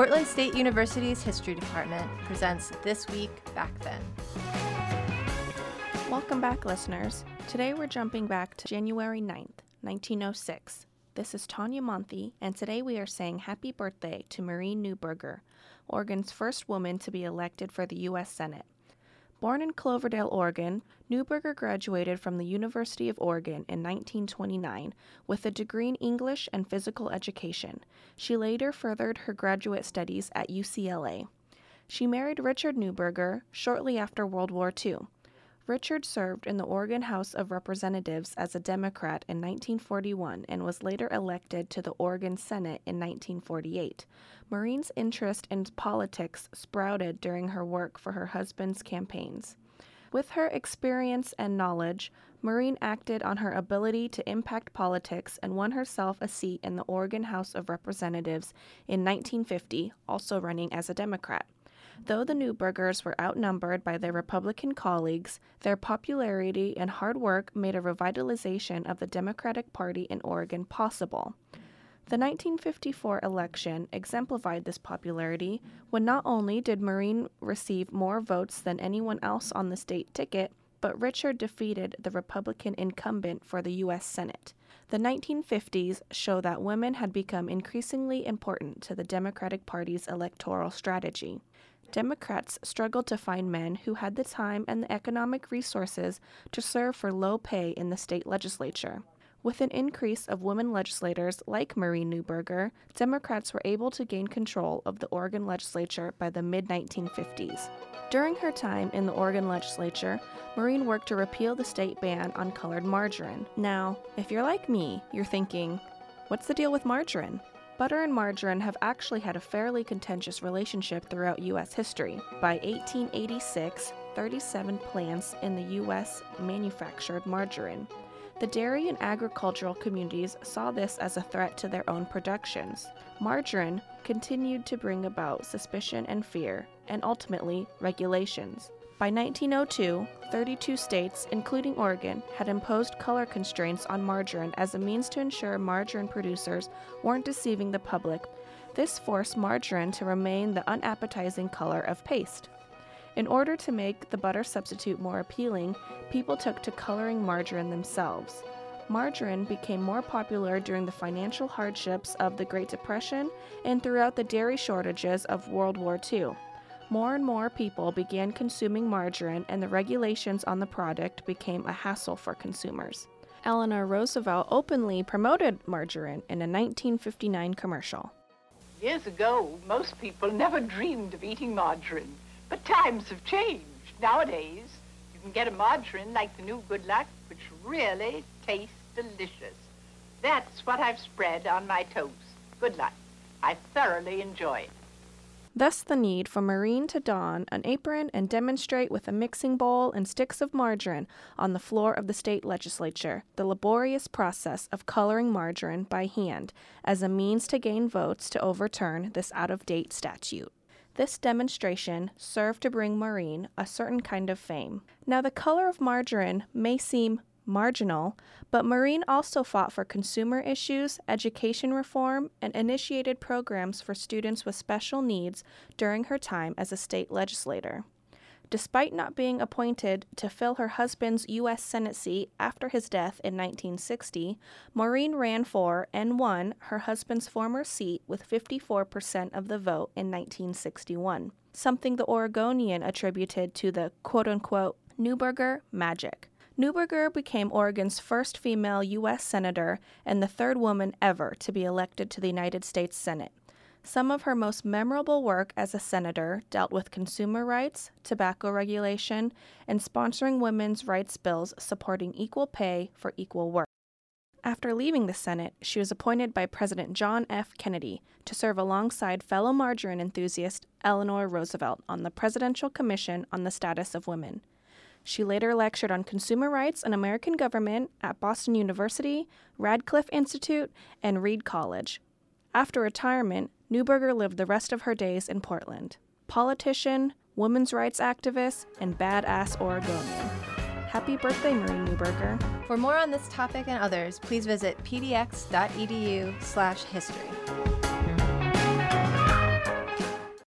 Portland State University's History Department presents This Week Back Then. Welcome back, listeners. Today we're jumping back to January 9th, 1906. This is Tanya Monthi, and today we are saying happy birthday to Maurine Neuberger, Oregon's first woman to be elected for the U.S. Senate. Born in Cloverdale, Oregon, Neuberger graduated from the University of Oregon in 1929 with a degree in English and physical education. She later furthered her graduate studies at UCLA. She married Richard Neuberger shortly after World War II. Richard served in the Oregon House of Representatives as a Democrat in 1941 and was later elected to the Oregon Senate in 1948. Maurine's interest in politics sprouted during her work for her husband's campaigns. With her experience and knowledge, Maurine acted on her ability to impact politics and won herself a seat in the Oregon House of Representatives in 1950, also running as a Democrat. Though the Neubergers were outnumbered by their Republican colleagues, their popularity and hard work made a revitalization of the Democratic Party in Oregon possible. The 1954 election exemplified this popularity when not only did Maurine receive more votes than anyone else on the state ticket, but Richard defeated the Republican incumbent for the U.S. Senate. The 1950s show that women had become increasingly important to the Democratic Party's electoral strategy. Democrats struggled to find men who had the time and the economic resources to serve for low pay in the state legislature. With an increase of women legislators like Maurine Neuberger, Democrats were able to gain control of the Oregon legislature by the mid 1950s. During her time in the Oregon legislature, Maurine worked to repeal the state ban on colored margarine. Now, if you're like me, you're thinking, what's the deal with margarine? Butter and margarine have actually had a fairly contentious relationship throughout U.S. history. By 1886, 37 plants in the U.S. manufactured margarine. The dairy and agricultural communities saw this as a threat to their own productions. Margarine continued to bring about suspicion and fear, and ultimately regulations. By 1902, 32 states, including Oregon, had imposed color constraints on margarine as a means to ensure margarine producers weren't deceiving the public. This forced margarine to remain the unappetizing color of paste. In order to make the butter substitute more appealing, people took to coloring margarine themselves. Margarine became more popular during the financial hardships of the Great Depression and throughout the dairy shortages of World War II. More and more people began consuming margarine, and the regulations on the product became a hassle for consumers. Eleanor Roosevelt openly promoted margarine in a 1959 commercial. Years ago, most people never dreamed of eating margarine, but times have changed. Nowadays, you can get a margarine like the new Good Luck, which really tastes delicious. That's what I've spread on my toast. Good Luck. I thoroughly enjoy it. Thus, the need for Maurine to don an apron and demonstrate with a mixing bowl and sticks of margarine on the floor of the state legislature the laborious process of coloring margarine by hand as a means to gain votes to overturn this out of date statute. This demonstration served to bring Maurine a certain kind of fame. Now, the color of margarine may seem marginal, but Maurine also fought for consumer issues, education reform, and initiated programs for students with special needs during her time as a state legislator. Despite not being appointed to fill her husband's U.S. Senate seat after his death in 1960, Maurine ran for and won her husband's former seat with 54% of the vote in 1961, something the Oregonian attributed to the quote unquote Neuberger magic. Neuberger became Oregon's first female U.S. Senator and the third woman ever to be elected to the United States Senate. Some of her most memorable work as a senator dealt with consumer rights, tobacco regulation, and sponsoring women's rights bills supporting equal pay for equal work. After leaving the Senate, she was appointed by President John F. Kennedy to serve alongside fellow margarine enthusiast Eleanor Roosevelt on the Presidential Commission on the Status of Women. She later lectured on consumer rights and American government at Boston University, Radcliffe Institute, and Reed College. After retirement, Neuberger lived the rest of her days in Portland. Politician, women's rights activist, and badass Oregonian. Happy birthday, Maurine Neuberger. For more on this topic and others, please visit pdx.edu/history.